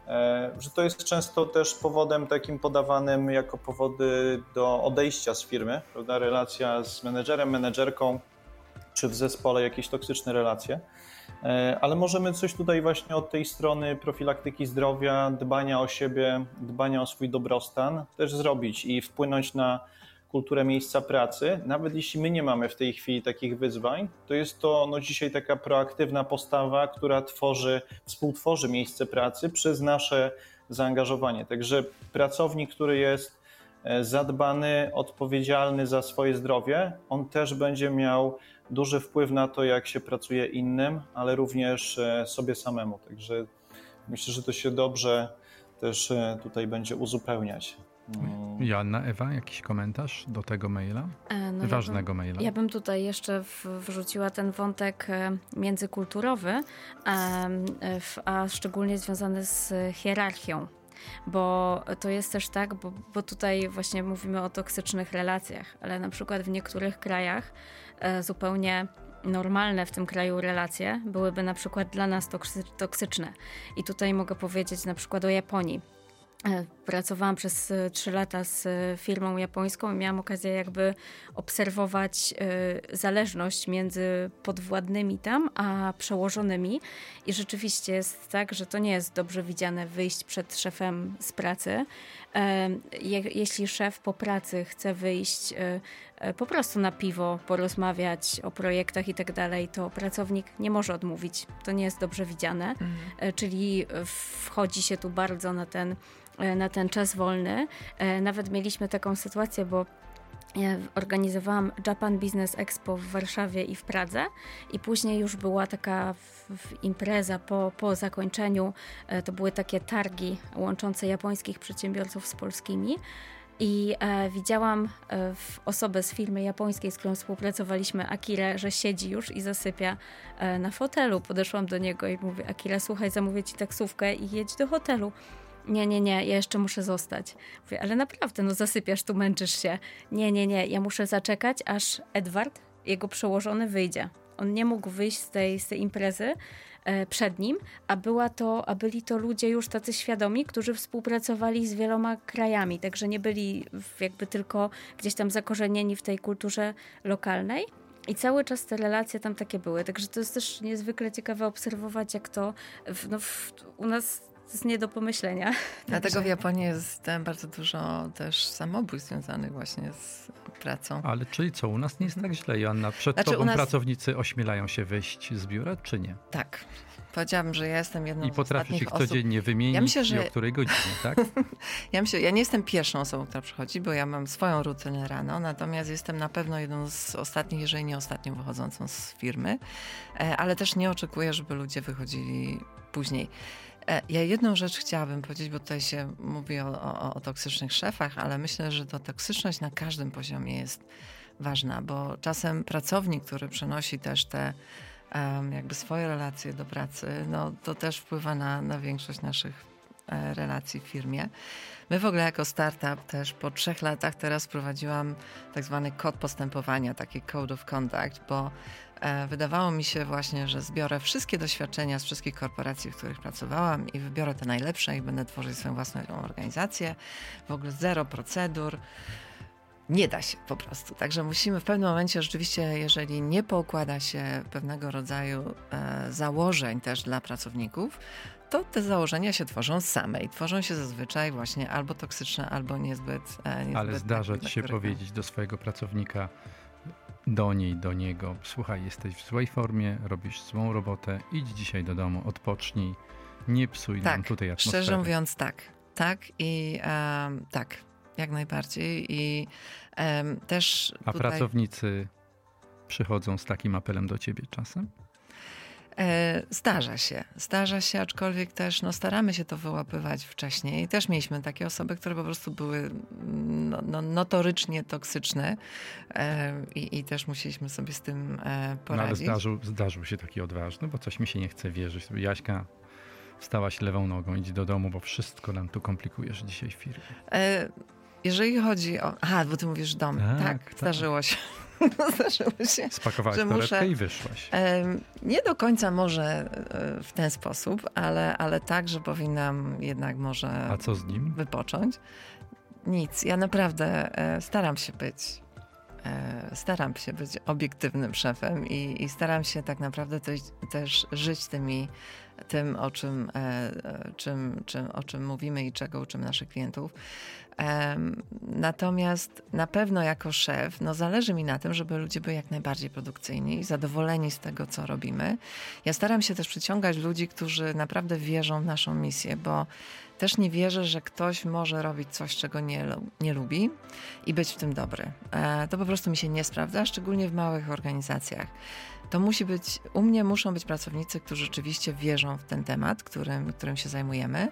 e, że to jest często też powodem takim podawanym jako powody do odejścia z firmy, prawda? Relacja z menedżerem, menedżerką, czy w zespole jakieś toksyczne relacje. E, ale możemy coś tutaj właśnie od tej strony profilaktyki zdrowia, dbania o siebie, dbania o swój dobrostan też zrobić i wpłynąć na kulturę miejsca pracy, nawet jeśli my nie mamy w tej chwili takich wyzwań, to jest to no, dzisiaj taka proaktywna postawa, która tworzy, współtworzy miejsce pracy przez nasze zaangażowanie. Także pracownik, który jest e, zadbany, odpowiedzialny za swoje zdrowie, on też będzie miał duży wpływ na to, jak się pracuje innym, ale również e, sobie samemu. Także myślę, że to się dobrze też e, tutaj będzie uzupełniać. Mm. Joanna, Ewa, jakiś komentarz do tego maila? E, no Ważnego ja bym, maila. Ja bym tutaj jeszcze wrzuciła ten wątek e, międzykulturowy, a szczególnie związany z hierarchią bo to jest też tak, bo, bo, tutaj właśnie mówimy o toksycznych relacjach, ale na przykład w niektórych krajach e, zupełnie normalne w tym kraju relacje byłyby na przykład dla nas toksyczne. I tutaj mogę powiedzieć na przykład o Japonii. E, pracowałam przez e, trzy lata z e, firmą japońską i miałam okazję jakby obserwować zależność między podwładnymi tam, a przełożonymi. I rzeczywiście jest tak, że to nie jest dobrze widziane wyjść przed szefem z pracy. Jeśli szef po pracy chce wyjść po prostu na piwo, porozmawiać o projektach i tak dalej, to pracownik nie może odmówić. To nie jest dobrze widziane. Mhm. Czyli wchodzi się tu bardzo na ten E, na ten czas wolny. E, nawet mieliśmy taką sytuację, bo organizowałam Japan Business Expo w Warszawie i w Pradze i później już była taka impreza po, po zakończeniu. E, to były takie targi łączące japońskich przedsiębiorców z polskimi. I e, widziałam e, osobę z firmy japońskiej, z którą współpracowaliśmy, Akirę, że siedzi już i zasypia e, na fotelu. Podeszłam do niego i mówię: Akira, słuchaj, zamówię ci taksówkę i jedź do hotelu nie, nie, nie, ja jeszcze muszę zostać. Mówię, ale naprawdę, no zasypiasz tu, męczysz się. Nie, nie, nie, ja muszę zaczekać, aż Edward, jego przełożony, wyjdzie. On nie mógł wyjść z tej, z tej imprezy e, przed nim, a, była to, a byli to ludzie już tacy świadomi, którzy współpracowali z wieloma krajami, także nie byli jakby tylko gdzieś tam zakorzenieni w tej kulturze lokalnej. I cały czas te relacje tam takie były. Także to jest też niezwykle ciekawe obserwować, jak to w, no, w, u nas to jest nie do pomyślenia. [LAUGHS] Dlatego w Japonii jest bardzo dużo też samobójstw związanych właśnie z pracą. Ale czyli co, u nas nie jest tak źle, Joanna? Przed znaczy, tobą nas... pracownicy ośmielają się wyjść z biura, czy nie? Tak. Powiedziałabym, że ja jestem jedną I z potrafisz ich codziennie wymienić ja myślę, że... o której godzinie, tak? [LAUGHS] ja myślę, ja nie jestem pierwszą osobą, która przychodzi, bo ja mam swoją rutynę rano, natomiast jestem na pewno jedną z ostatnich, jeżeli nie ostatnią wychodzącą z firmy, e, ale też nie oczekuję, żeby ludzie wychodzili później. E, ja jedną rzecz chciałabym powiedzieć, bo tutaj się mówi o, o, o toksycznych szefach, ale myślę, że ta toksyczność na każdym poziomie jest ważna, bo czasem pracownik, który przenosi też te jakby swoje relacje do pracy, no to też wpływa na, na większość naszych e, relacji w firmie. My w ogóle jako startup też po trzech latach teraz prowadziłam tak zwany kod postępowania, taki code of conduct, bo wydawało mi się właśnie, że zbiorę wszystkie doświadczenia z wszystkich korporacji, w których pracowałam i wybiorę te najlepsze i będę tworzyć swoją własną organizację. W ogóle zero procedur. Nie da się po prostu. Także musimy w pewnym momencie rzeczywiście, jeżeli nie poukłada się pewnego rodzaju e, założeń też dla pracowników, to te założenia się tworzą same i tworzą się zazwyczaj właśnie albo toksyczne, albo niezbyt. E, niezbyt Ale zdarza takie, ci się powiedzieć do swojego pracownika, do niej, do niego, słuchaj, jesteś w złej formie, robisz złą robotę, idź dzisiaj do domu, odpocznij, nie psuj nam Tak, tutaj atmosfery. szczerze mówiąc, tak. Tak i tak, jak najbardziej. I też. A tutaj, pracownicy przychodzą z takim apelem do ciebie czasem? E, Zdarza się, zdarza się, aczkolwiek też no, staramy się to wyłapywać wcześniej. Też mieliśmy takie osoby, które po prostu były no, no, notorycznie toksyczne e, i, i też musieliśmy sobie z tym e, No, ale poradzić. zdarzył, zdarzył się taki odważny, bo coś mi się nie chce wierzyć. Jaśka, wstałaś lewą nogą, idź do domu, bo wszystko nam tu komplikujesz dzisiaj w firmie. E, Jeżeli chodzi o. Aha, bo ty mówisz dom. Tak, Tak, tak. zdarzyło się. [LAUGHS] zdarzyło się. Spakowałaś Że muszę- i wyszłaś. Nie do końca może e, w ten sposób, ale, ale tak, że powinnam jednak może A co z nim? wypocząć. Nic. Ja naprawdę e, staram się być. e, Staram się być obiektywnym szefem i, i staram się tak naprawdę też, też żyć tymi, tym, o czym, czym, czym, o czym mówimy i czego uczymy naszych klientów. Natomiast na pewno jako szef, no zależy mi na tym, żeby ludzie byli jak najbardziej produkcyjni i zadowoleni z tego, co robimy. Ja staram się też przyciągać ludzi, którzy naprawdę wierzą w naszą misję, bo też nie wierzę, że ktoś może robić coś, czego nie, nie lubi i być w tym dobry. E, To po prostu mi się nie sprawdza, szczególnie w małych organizacjach. To musi być, u mnie muszą być pracownicy, którzy rzeczywiście wierzą w ten temat, którym, którym się zajmujemy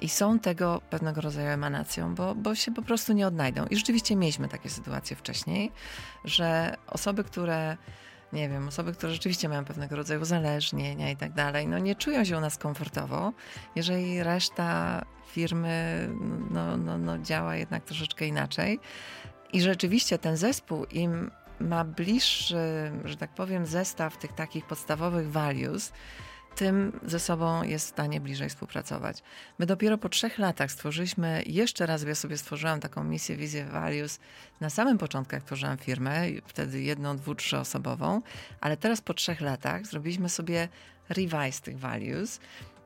i są tego pewnego rodzaju emanacją, bo, bo się po prostu nie odnajdą. I rzeczywiście mieliśmy takie sytuacje wcześniej, że osoby, które nie wiem, osoby, które rzeczywiście mają pewnego rodzaju uzależnienia i tak dalej, no nie czują się u nas komfortowo, jeżeli reszta firmy no, no, no działa jednak troszeczkę inaczej. I rzeczywiście ten zespół im ma bliższy, że tak powiem, zestaw tych takich podstawowych values, tym ze sobą jest w stanie bliżej współpracować. My dopiero po trzech latach stworzyliśmy, jeszcze raz ja sobie stworzyłam taką misję, wizję values. Na samym początku, jak tworzyłam firmę, wtedy jedną, dwu, trzyosobową, ale teraz po trzech latach zrobiliśmy sobie revise tych values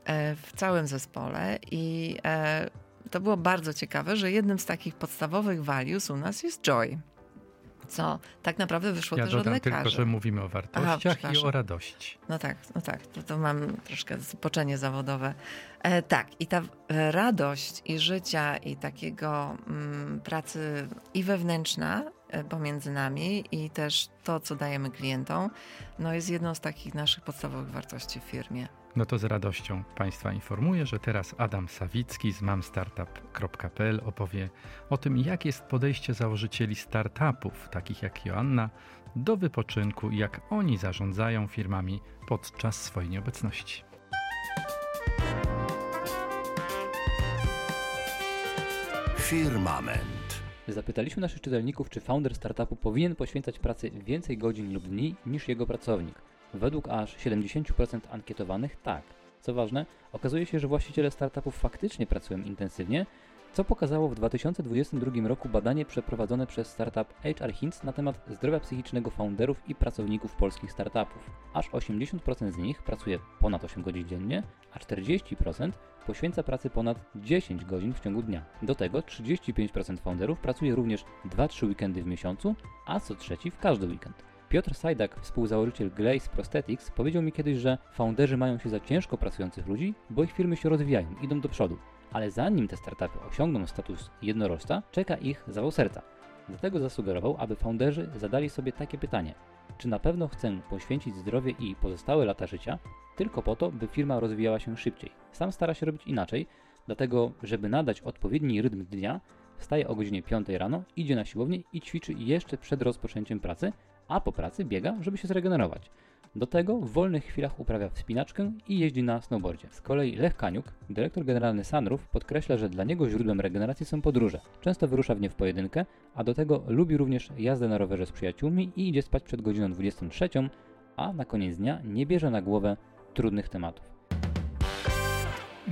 e, w całym zespole i e, to było bardzo ciekawe, że jednym z takich podstawowych values u nas jest joy. Co tak naprawdę wyszło Ja też od lekarzy. tylko, że mówimy o wartościach i przepraszam. o radości. No tak, no tak, to, to mam troszkę zboczenie zawodowe. E, tak, i ta e, radość i życia i takiego mm, pracy i wewnętrzna e, pomiędzy nami i też to, co dajemy klientom, no jest jedną z takich naszych podstawowych wartości w firmie. No to z radością Państwa informuję, że teraz Adam Sawicki z mamstartup.pl opowie o tym, jak jest podejście założycieli startupów, takich jak Joanna, do wypoczynku i jak oni zarządzają firmami podczas swojej nieobecności. Firmament. Zapytaliśmy naszych czytelników, czy founder startupu powinien poświęcać pracy więcej godzin lub dni niż jego pracownik. Według aż 70% ankietowanych tak. Co ważne, okazuje się, że właściciele startupów faktycznie pracują intensywnie, co pokazało w 2022 roku badanie przeprowadzone przez startup HR Hints na temat zdrowia psychicznego founderów i pracowników polskich startupów. Aż 80% z nich pracuje ponad 8 godzin dziennie, a 40% poświęca pracy ponad 10 godzin w ciągu dnia. Do tego 35% founderów pracuje również 2-3 weekendy w miesiącu, a co trzeci w każdy weekend. Piotr Sajdak, współzałożyciel Glaze Prosthetics, powiedział mi kiedyś, że founderzy mają się za ciężko pracujących ludzi, bo ich firmy się rozwijają, idą do przodu. Ale zanim te startupy osiągną status jednorożca, czeka ich zawał serca. Dlatego zasugerował, aby founderzy zadali sobie takie pytanie: czy na pewno chcę poświęcić zdrowie i pozostałe lata życia tylko po to, by firma rozwijała się szybciej? Sam stara się robić inaczej, dlatego, żeby nadać odpowiedni rytm dnia, wstaje o godzinie 5 rano, idzie na siłownię i ćwiczy jeszcze przed rozpoczęciem pracy, a po pracy biega, żeby się zregenerować. Do tego w wolnych chwilach uprawia wspinaczkę i jeździ na snowboardzie. Z kolei Lech Kaniuk, dyrektor generalny Sunroof, podkreśla, że dla niego źródłem regeneracji są podróże. Często wyrusza w nie w pojedynkę, a do tego lubi również jazdę na rowerze z przyjaciółmi i idzie spać przed godziną 23, a na koniec dnia nie bierze na głowę trudnych tematów.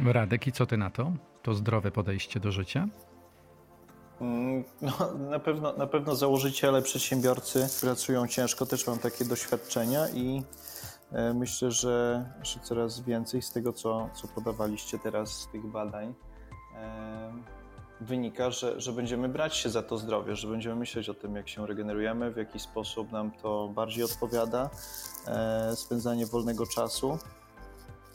Radek, i co ty na to? To zdrowe podejście do życia? Mm, no, na, pewno, na pewno założyciele, przedsiębiorcy pracują ciężko, też mam takie doświadczenia i e, myślę, że, że coraz więcej z tego, co, co podawaliście teraz z tych badań, e, wynika, że, że będziemy brać się za to zdrowie, że będziemy myśleć o tym, jak się regenerujemy, w jaki sposób nam to bardziej odpowiada, e, spędzanie wolnego czasu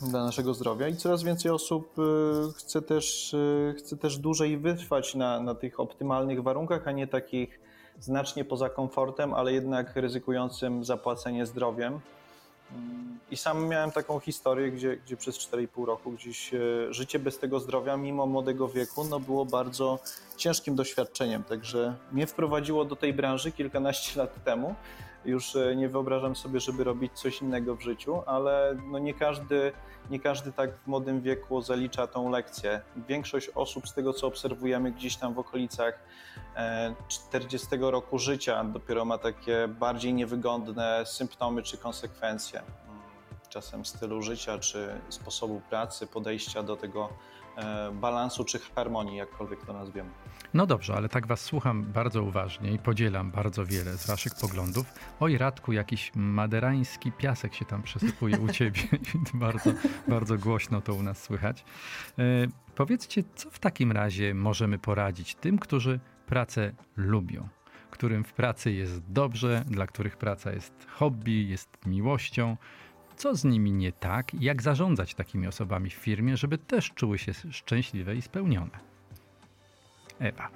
dla naszego zdrowia i coraz więcej osób y, chce też, y, chce też dłużej wytrwać na, na tych optymalnych warunkach, a nie takich znacznie poza komfortem, ale jednak ryzykującym zapłacenie zdrowiem. Mm, I sam miałem taką historię, gdzie, gdzie przez 4,5 roku gdzieś y, życie bez tego zdrowia, mimo młodego wieku, no było bardzo ciężkim doświadczeniem. Także mnie wprowadziło do tej branży kilkanaście [LAUGHS] lat temu już e, nie wyobrażam sobie, żeby robić coś innego w życiu, ale no nie, każdy, nie każdy tak w młodym wieku zalicza tą lekcję. Większość osób, z tego co obserwujemy gdzieś tam w okolicach 40 e, roku życia, dopiero ma takie bardziej niewygodne symptomy czy konsekwencje. Czasem stylu życia, czy sposobu pracy, podejścia do tego balansu czy harmonii, jakkolwiek to nazwiemy. No dobrze, ale tak was słucham bardzo uważnie i podzielam bardzo wiele z waszych poglądów. Oj Radku, jakiś maderański piasek się tam przesypuje u ciebie. [LAUGHS] bardzo, bardzo głośno to u nas słychać. E, powiedzcie, co w takim razie możemy poradzić tym, którzy pracę lubią? Którym w pracy jest dobrze, dla których praca jest hobby, jest miłością. Co z nimi nie tak i jak zarządzać takimi osobami w firmie, żeby też czuły się szczęśliwe i spełnione? Ewa.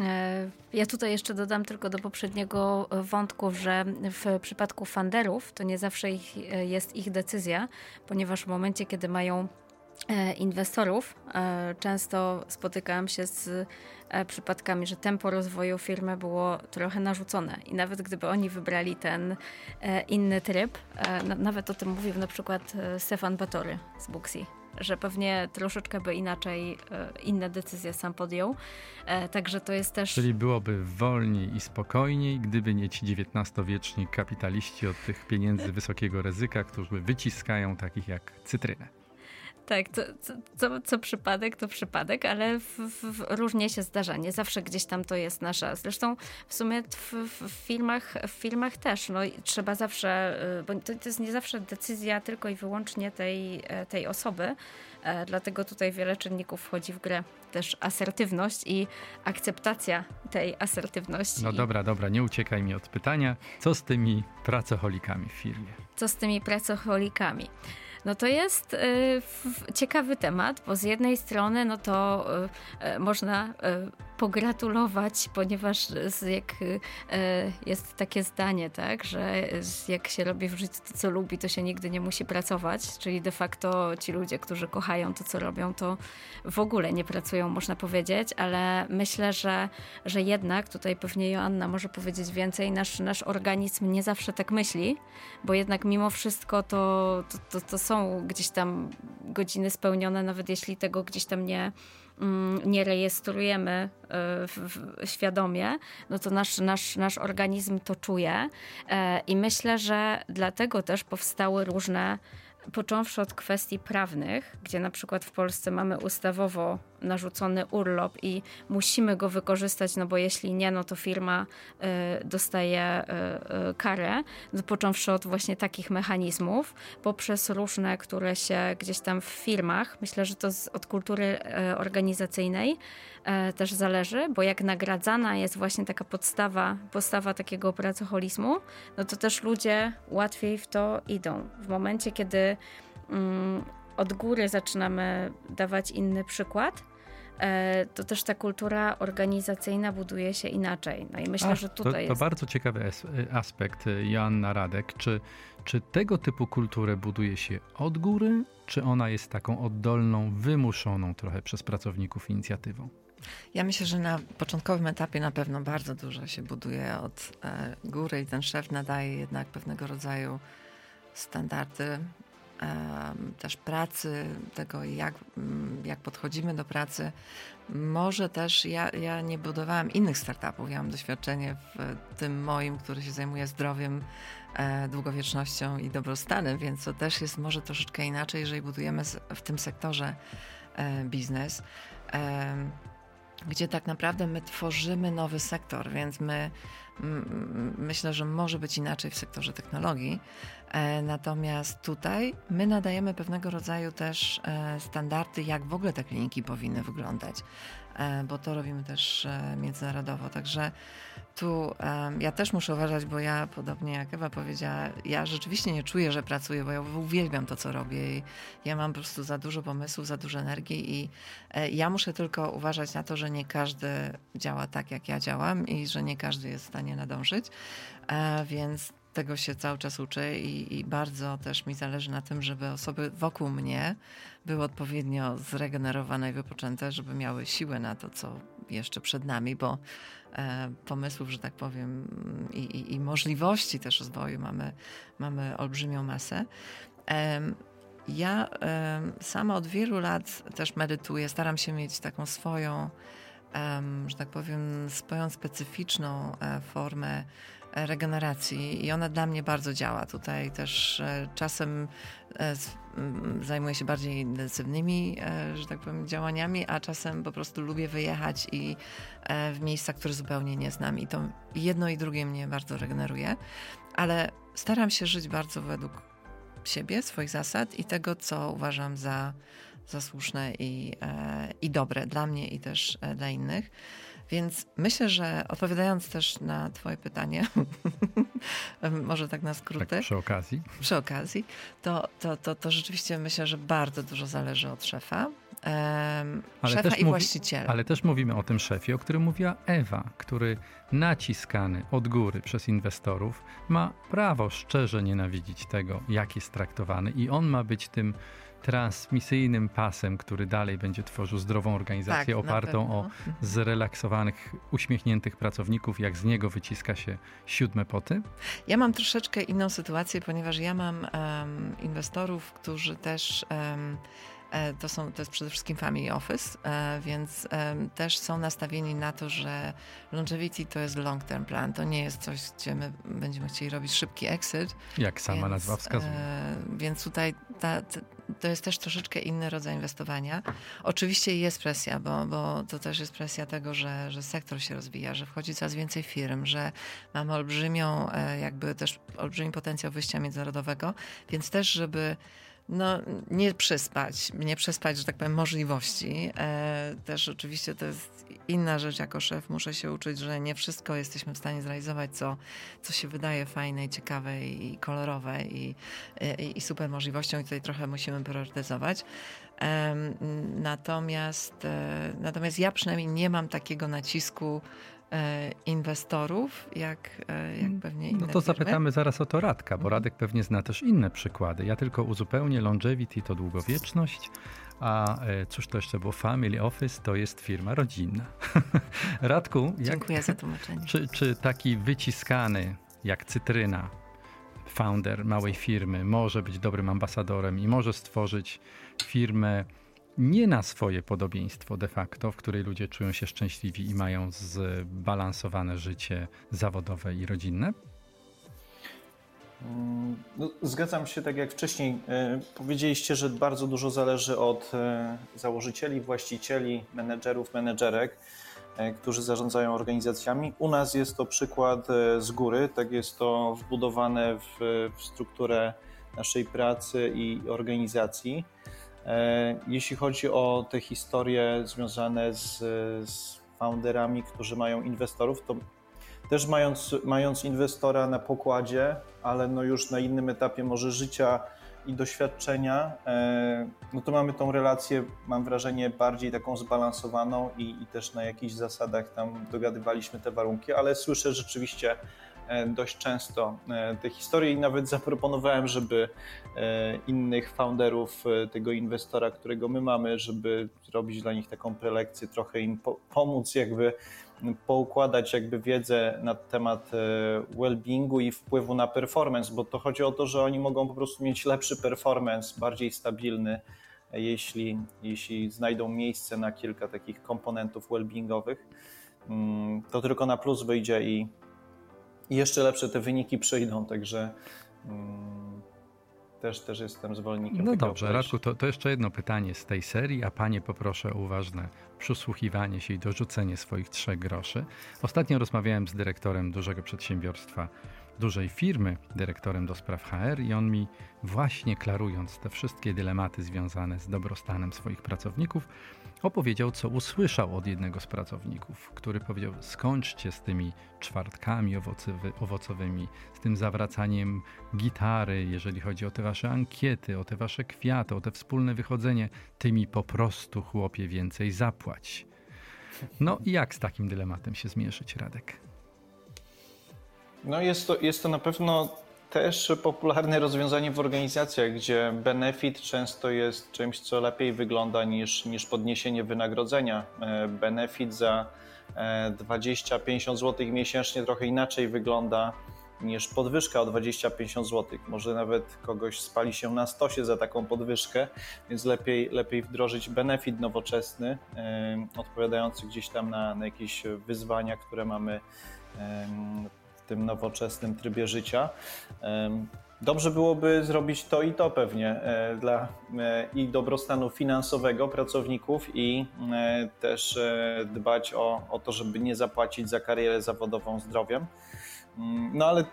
E, ja tutaj jeszcze dodam tylko do poprzedniego wątku, że w przypadku funderów to nie zawsze ich, e, jest ich decyzja, ponieważ w momencie, kiedy mają e, inwestorów, często spotykałam się z przypadkami, że tempo rozwoju firmy było trochę narzucone i nawet gdyby oni wybrali ten inny tryb, nawet o tym mówił na przykład Stefan Batory z Booksy, że pewnie troszeczkę by inaczej e, inne decyzje sam podjął. E, także to jest też. Czyli byłoby wolniej i spokojniej, gdyby nie ci XIX-wieczni kapitaliści od tych pieniędzy wysokiego ryzyka, którzy wyciskają takich jak cytrynę. Tak, to, co, co, przypadek, to przypadek, ale w, w, różnie się zdarza. Nie zawsze gdzieś tam to jest nasza. Zresztą w sumie w, w filmach, w filmach też. No, trzeba zawsze, y, bo to, to jest nie zawsze decyzja tylko i wyłącznie tej, e, tej osoby. E, dlatego tutaj wiele czynników wchodzi w grę. Też asertywność i akceptacja tej asertywności. No dobra, dobra, nie uciekaj mi od pytania. Co z tymi pracocholikami w firmie? Co z tymi pracocholikami? No to jest y, ciekawy temat, bo z jednej strony no to y, y, można pogratulować, ponieważ jak jest takie zdanie, tak, że jak się robi w życiu to, co lubi, to się nigdy nie musi pracować, czyli de facto ci ludzie, którzy kochają to, co robią, to w ogóle nie pracują, można powiedzieć, ale myślę, że, że jednak, tutaj pewnie Joanna może powiedzieć więcej, nasz, nasz organizm nie zawsze tak myśli, bo jednak mimo wszystko to, to, to, to są gdzieś tam godziny spełnione, nawet jeśli tego gdzieś tam nie, mm, nie rejestrujemy e, świadomie, no to nasz, nasz, nasz organizm to czuje. E, I myślę, że dlatego też powstały różne począwszy od kwestii prawnych, gdzie na przykład w Polsce mamy ustawowo narzucony urlop i musimy go wykorzystać, no bo jeśli nie, no to firma y, dostaje y, y, karę, no począwszy od właśnie takich mechanizmów, poprzez różne, które się gdzieś tam w firmach, myślę, że to z, od kultury organizacyjnej też zależy, bo jak nagradzana jest właśnie taka podstawa, podstawa takiego pracoholizmu, no to też ludzie łatwiej w to idą. W momencie, kiedy mm, od góry zaczynamy dawać inny przykład, to też ta kultura organizacyjna buduje się inaczej. No i myślę, że tutaj to, to jest... bardzo ciekawy e, aspekt, e, Joanna Radek. Czy, czy tego typu kulturę buduje się od góry, czy ona jest taką oddolną, wymuszoną trochę przez pracowników inicjatywą? Ja myślę, że na początkowym etapie na pewno bardzo dużo się buduje od e, góry i ten szef nadaje jednak pewnego rodzaju standardy też pracy, tego jak, mm, jak podchodzimy do pracy. Może też ja, ja nie budowałam innych startupów. Ja mam doświadczenie w tym moim, który się zajmuje zdrowiem, e, długowiecznością i dobrostanem, więc to też jest może troszeczkę inaczej, jeżeli budujemy w tym sektorze e, biznes gdzie tak naprawdę my tworzymy nowy sektor, więc my myślę, że może być inaczej w sektorze technologii. E, natomiast tutaj my nadajemy pewnego rodzaju też e, standardy, jak w ogóle te kliniki powinny wyglądać. E, bo to robimy też międzynarodowo. Także tu ja też muszę uważać, bo ja, podobnie jak Ewa powiedziała, ja rzeczywiście nie czuję, że pracuję, bo ja uwielbiam to, co robię i ja mam po prostu za dużo pomysłów, za dużo energii i e, ja muszę tylko uważać na to, że nie każdy działa tak, jak ja działam i że nie każdy jest w stanie nadążyć, więc tego się cały czas uczę i, i, bardzo też mi zależy na tym, żeby osoby wokół mnie były odpowiednio zregenerowane i wypoczęte, żeby miały siłę na to, co jeszcze przed nami, bo e, pomysłów, że tak powiem, i, i, i, możliwości też rozwoju mamy, mamy olbrzymią masę. E, ja e, sama od wielu lat też medytuję, staram się mieć taką swoją, że tak powiem, swoją specyficzną e, formę regeneracji i ona dla mnie bardzo działa. Tutaj też e, czasem e, zajmuję się bardziej intensywnymi, e, że tak powiem, działaniami, a czasem po prostu lubię wyjechać i w miejsca, które zupełnie nie znam i to jedno i drugie mnie bardzo regeneruje, ale staram się żyć bardzo według siebie, swoich zasad i tego, co uważam za, za słuszne i, i dobre dla mnie i też dla innych. Więc myślę, że odpowiadając też na Twoje pytanie, [LAUGHS] może tak na skróty. Tak przy okazji. Przy okazji, to, to, to, to rzeczywiście myślę, że bardzo dużo zależy od szefa. Um, szefa i mówi, właściciela. Ale też mówimy o tym szefie, o którym mówiła Ewa, który naciskany od góry przez inwestorów ma prawo szczerze nienawidzić tego, jak jest traktowany i on ma być tym transmisyjnym pasem, który dalej będzie tworzył zdrową organizację tak, opartą o zrelaksowanych, uśmiechniętych pracowników, jak z niego wyciska się siódme poty? Ja mam troszeczkę inną sytuację, ponieważ ja mam um, inwestorów, którzy też um, to, są, to jest przede wszystkim family office, e, więc też są nastawieni na to, że longevity to jest long term plan. To nie jest coś, gdzie my będziemy chcieli robić szybki exit. Jak sama więc, nazwa wskazuje. E, więc tutaj ta, to jest też troszeczkę inny rodzaj inwestowania. Oczywiście jest presja, bo, bo to też jest presja tego, że, że sektor się rozwija, że wchodzi coraz więcej firm, że mamy olbrzymią, jakby też olbrzymi potencjał wyjścia międzynarodowego, więc też, żeby no, nie przespać, nie przespać, że tak powiem, możliwości. E, też oczywiście to jest inna rzecz jako szef. Muszę się uczyć, że nie wszystko jesteśmy w stanie zrealizować, co, co się wydaje fajne i ciekawe i kolorowe i, i, i super możliwością i tutaj trochę musimy priorytetyzować. E, natomiast, e, natomiast ja przynajmniej nie mam takiego nacisku E, inwestorów, jak, e, jak pewnie inne No to firmy. zapytamy zaraz o to Radka, bo mhm. Radek pewnie zna też inne przykłady. Ja tylko uzupełnię, longevity to długowieczność, a e, cóż to jeszcze było? Family Office to jest firma rodzinna. [LAUGHS] Radku, jak, Dziękuję za [LAUGHS] tłumaczenie. Czy, czy taki wyciskany jak cytryna founder małej firmy może być dobrym ambasadorem i może stworzyć firmę nie na swoje podobieństwo de facto, w której ludzie czują się szczęśliwi i mają zbalansowane życie zawodowe i rodzinne? No, zgadzam się, tak jak wcześniej e, powiedzieliście, że bardzo dużo zależy od e, założycieli, właścicieli, menedżerów, menedżerek, e, którzy zarządzają organizacjami. U nas jest to przykład z góry, tak jest to wbudowane w, w strukturę naszej pracy i organizacji. E, jeśli chodzi o te historie związane z, z founderami, którzy mają inwestorów, to też mając, mając inwestora na pokładzie, ale no już na innym etapie może życia i doświadczenia, e, no to mamy tą relację, mam wrażenie, bardziej taką zbalansowaną i, i też na jakichś zasadach tam dogadywaliśmy te warunki, ale słyszę rzeczywiście dość często te historie i nawet zaproponowałem, żeby innych founderów tego inwestora, którego my mamy, żeby zrobić dla nich taką prelekcję, trochę im pomóc jakby poukładać jakby wiedzę na temat well-beingu i wpływu na performance, bo to chodzi o to, że oni mogą po prostu mieć lepszy performance, bardziej stabilny, jeśli, jeśli znajdą miejsce na kilka takich komponentów well-beingowych, mm, to tylko na plus wyjdzie i, i jeszcze lepsze te wyniki przyjdą, także mm, też, też jestem zwolennikiem No dobrze, podejścia. Radku, to, to jeszcze jedno pytanie z tej serii, a panie poproszę o uważne przysłuchiwanie się i dorzucenie swoich trzech groszy. Ostatnio rozmawiałem z dyrektorem dużego przedsiębiorstwa dużej firmy, dyrektorem do spraw HR, i on mi właśnie klarując te wszystkie dylematy związane z dobrostanem swoich pracowników, opowiedział, co usłyszał od jednego z pracowników, który powiedział: skończcie z tymi czwartkami owocowy, owocowymi, z tym zawracaniem gitary, jeżeli chodzi o te wasze ankiety, o te wasze kwiaty, o te wspólne wychodzenie, tymi po prostu chłopie więcej zapłać. No i jak z takim dylematem się zmierzyć, Radek? No jest to, jest to na pewno też popularne rozwiązanie w organizacjach, gdzie benefit często jest czymś, co lepiej wygląda niż, niż podniesienie wynagrodzenia. E, benefit za 20-50 zł miesięcznie trochę inaczej wygląda niż podwyżka o 20-50 zł. Może nawet kogoś spali się na stosie za taką podwyżkę, więc lepiej, lepiej wdrożyć benefit nowoczesny, e, odpowiadający gdzieś tam na, na jakieś wyzwania, które mamy tym nowoczesnym trybie życia. Dobrze byłoby zrobić to i to pewnie e, dla e, i dobrostanu finansowego pracowników i e, też dbać o, o to, żeby nie zapłacić za karierę zawodową zdrowiem. Mm, no ale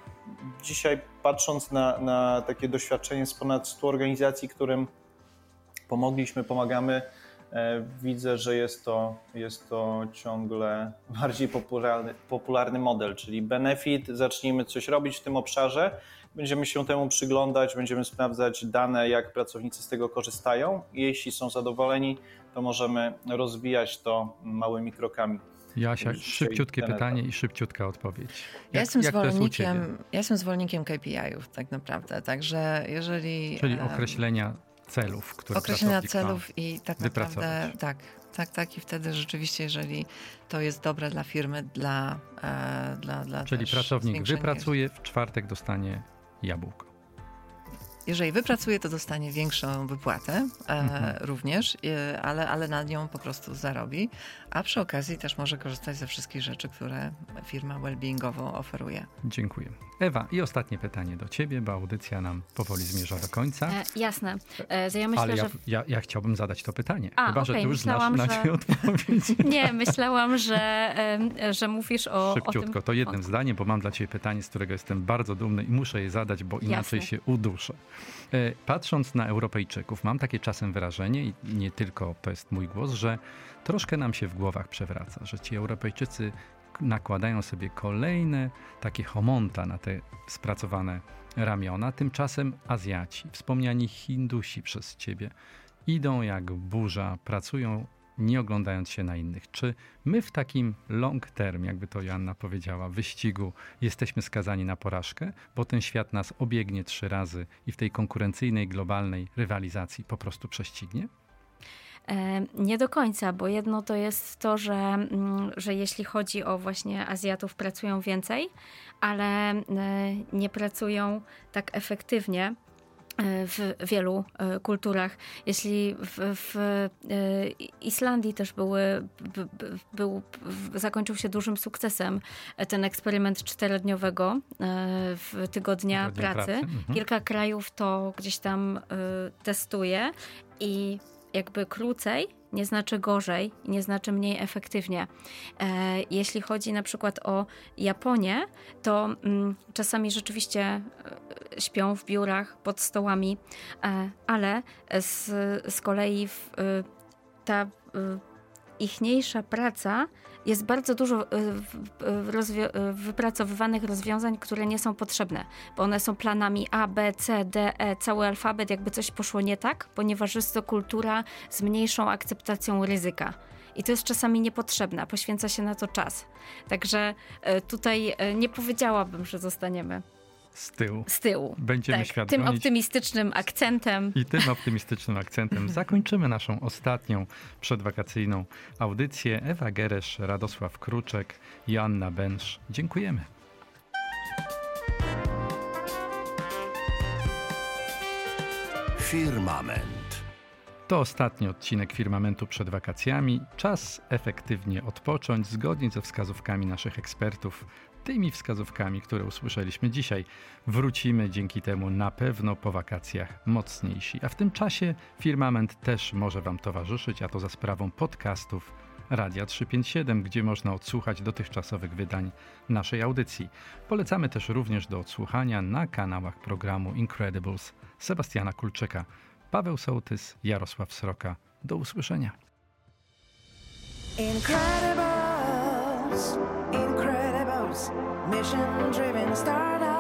dzisiaj patrząc na, na takie doświadczenie z ponad 100 organizacji, którym pomogliśmy, pomagamy, widzę, że jest to, jest to ciągle bardziej popularny, popularny model, czyli benefit, zacznijmy coś robić w tym obszarze, będziemy się temu przyglądać, będziemy sprawdzać dane, jak pracownicy z tego korzystają. Jeśli są zadowoleni, to możemy rozwijać to małymi krokami. Jasia, szybciutkie pytanie i szybciutka odpowiedź. Jak, ja, jestem zwolennikiem, ja jestem zwolennikiem KPI-ów tak naprawdę, także jeżeli... Czyli określenia celów, które Określenia celów i tak naprawdę tak, tak, tak i wtedy rzeczywiście, jeżeli to jest dobre dla firmy, dla, e, dla, dla Czyli pracownik wypracuje, w czwartek dostanie jabłko. Jeżeli wypracuje, to dostanie większą wypłatę e, mhm. również, e, ale, ale na nią po prostu zarobi, a przy okazji też może korzystać ze wszystkich rzeczy, które firma wellbeingowo oferuje. Dziękuję. Ewa, i ostatnie pytanie do ciebie, bo audycja nam powoli zmierza do końca. E, jasne. E, ja myślę, Ale ja, że... ja, ja, chciałbym zadać to pytanie. A, Chyba, okay. że ty już myślałam, znasz że... na nie odpowiedź. [LAUGHS] Nie, myślałam, że, że mówisz o, Szybciutko, o tym... to jednym zdaniem, bo mam dla ciebie pytanie, z którego jestem bardzo dumny i muszę je zadać, bo inaczej Jasne. się uduszę. E, patrząc na Europejczyków, mam takie czasem wrażenie, i nie tylko to jest mój głos, że troszkę nam się w głowach przewraca, że ci Europejczycy nakładają sobie kolejne takie homonta na te spracowane ramiona. Tymczasem Azjaci, wspomniani Hindusi przez ciebie, idą jak burza, pracują nie oglądając się na innych. Czy my w takim long term, jakby to Joanna powiedziała, wyścigu jesteśmy skazani na porażkę, bo ten świat nas obiegnie trzy razy i w tej konkurencyjnej, globalnej rywalizacji po prostu prześcignie? E, nie do końca, bo jedno to jest to, że, mm, że jeśli chodzi o właśnie Azjatów, pracują więcej, ale e, nie pracują tak efektywnie w wielu e, kulturach. Jeśli w, w e, Islandii też były, był, zakończył się dużym sukcesem ten eksperyment czterodniowego e, w tygodnia pracy. pracy. Mhm. Kilka krajów to gdzieś tam testuje i jakby krócej nie znaczy gorzej, nie znaczy mniej efektywnie. E, jeśli chodzi na przykład o Japonię, to mm, czasami rzeczywiście e, śpią w biurach, pod stołami, e, ale z, z kolei w, ta ichniejsza praca jest bardzo dużo y, y, wypracowywanych rozwiązań, które nie są potrzebne, bo one są planami A, B, C, D, E, cały alfabet, jakby coś poszło nie tak, ponieważ jest to kultura z mniejszą akceptacją ryzyka. i to jest czasami niepotrzebne, poświęca się na to czas. Także e, tutaj e, nie powiedziałabym, że zostaniemy Z tyłu. z tyłu. Będziemy tak, świat tym optymistycznym akcentem. I tym optymistycznym akcentem [LAUGHS] zakończymy naszą ostatnią przedwakacyjną audycję. Ewa Geresz, Radosław Kruczek, Joanna Bensz. Dziękujemy. Firmament. To ostatni odcinek Firmamentu przed wakacjami. Czas efektywnie odpocząć zgodnie ze wskazówkami naszych ekspertów. Tymi wskazówkami, które usłyszeliśmy dzisiaj. Wrócimy dzięki temu na pewno po wakacjach mocniejsi. A w tym czasie Firmament też może Wam towarzyszyć, a to za sprawą podcastów Radia 357, gdzie można odsłuchać dotychczasowych wydań naszej audycji. Polecamy też również do odsłuchania na kanałach programu Incredibles Sebastiana Kulczyka, Paweł Sołtys, Jarosław Sroka. Do usłyszenia. Incredibles, incredibles, mission driven startup.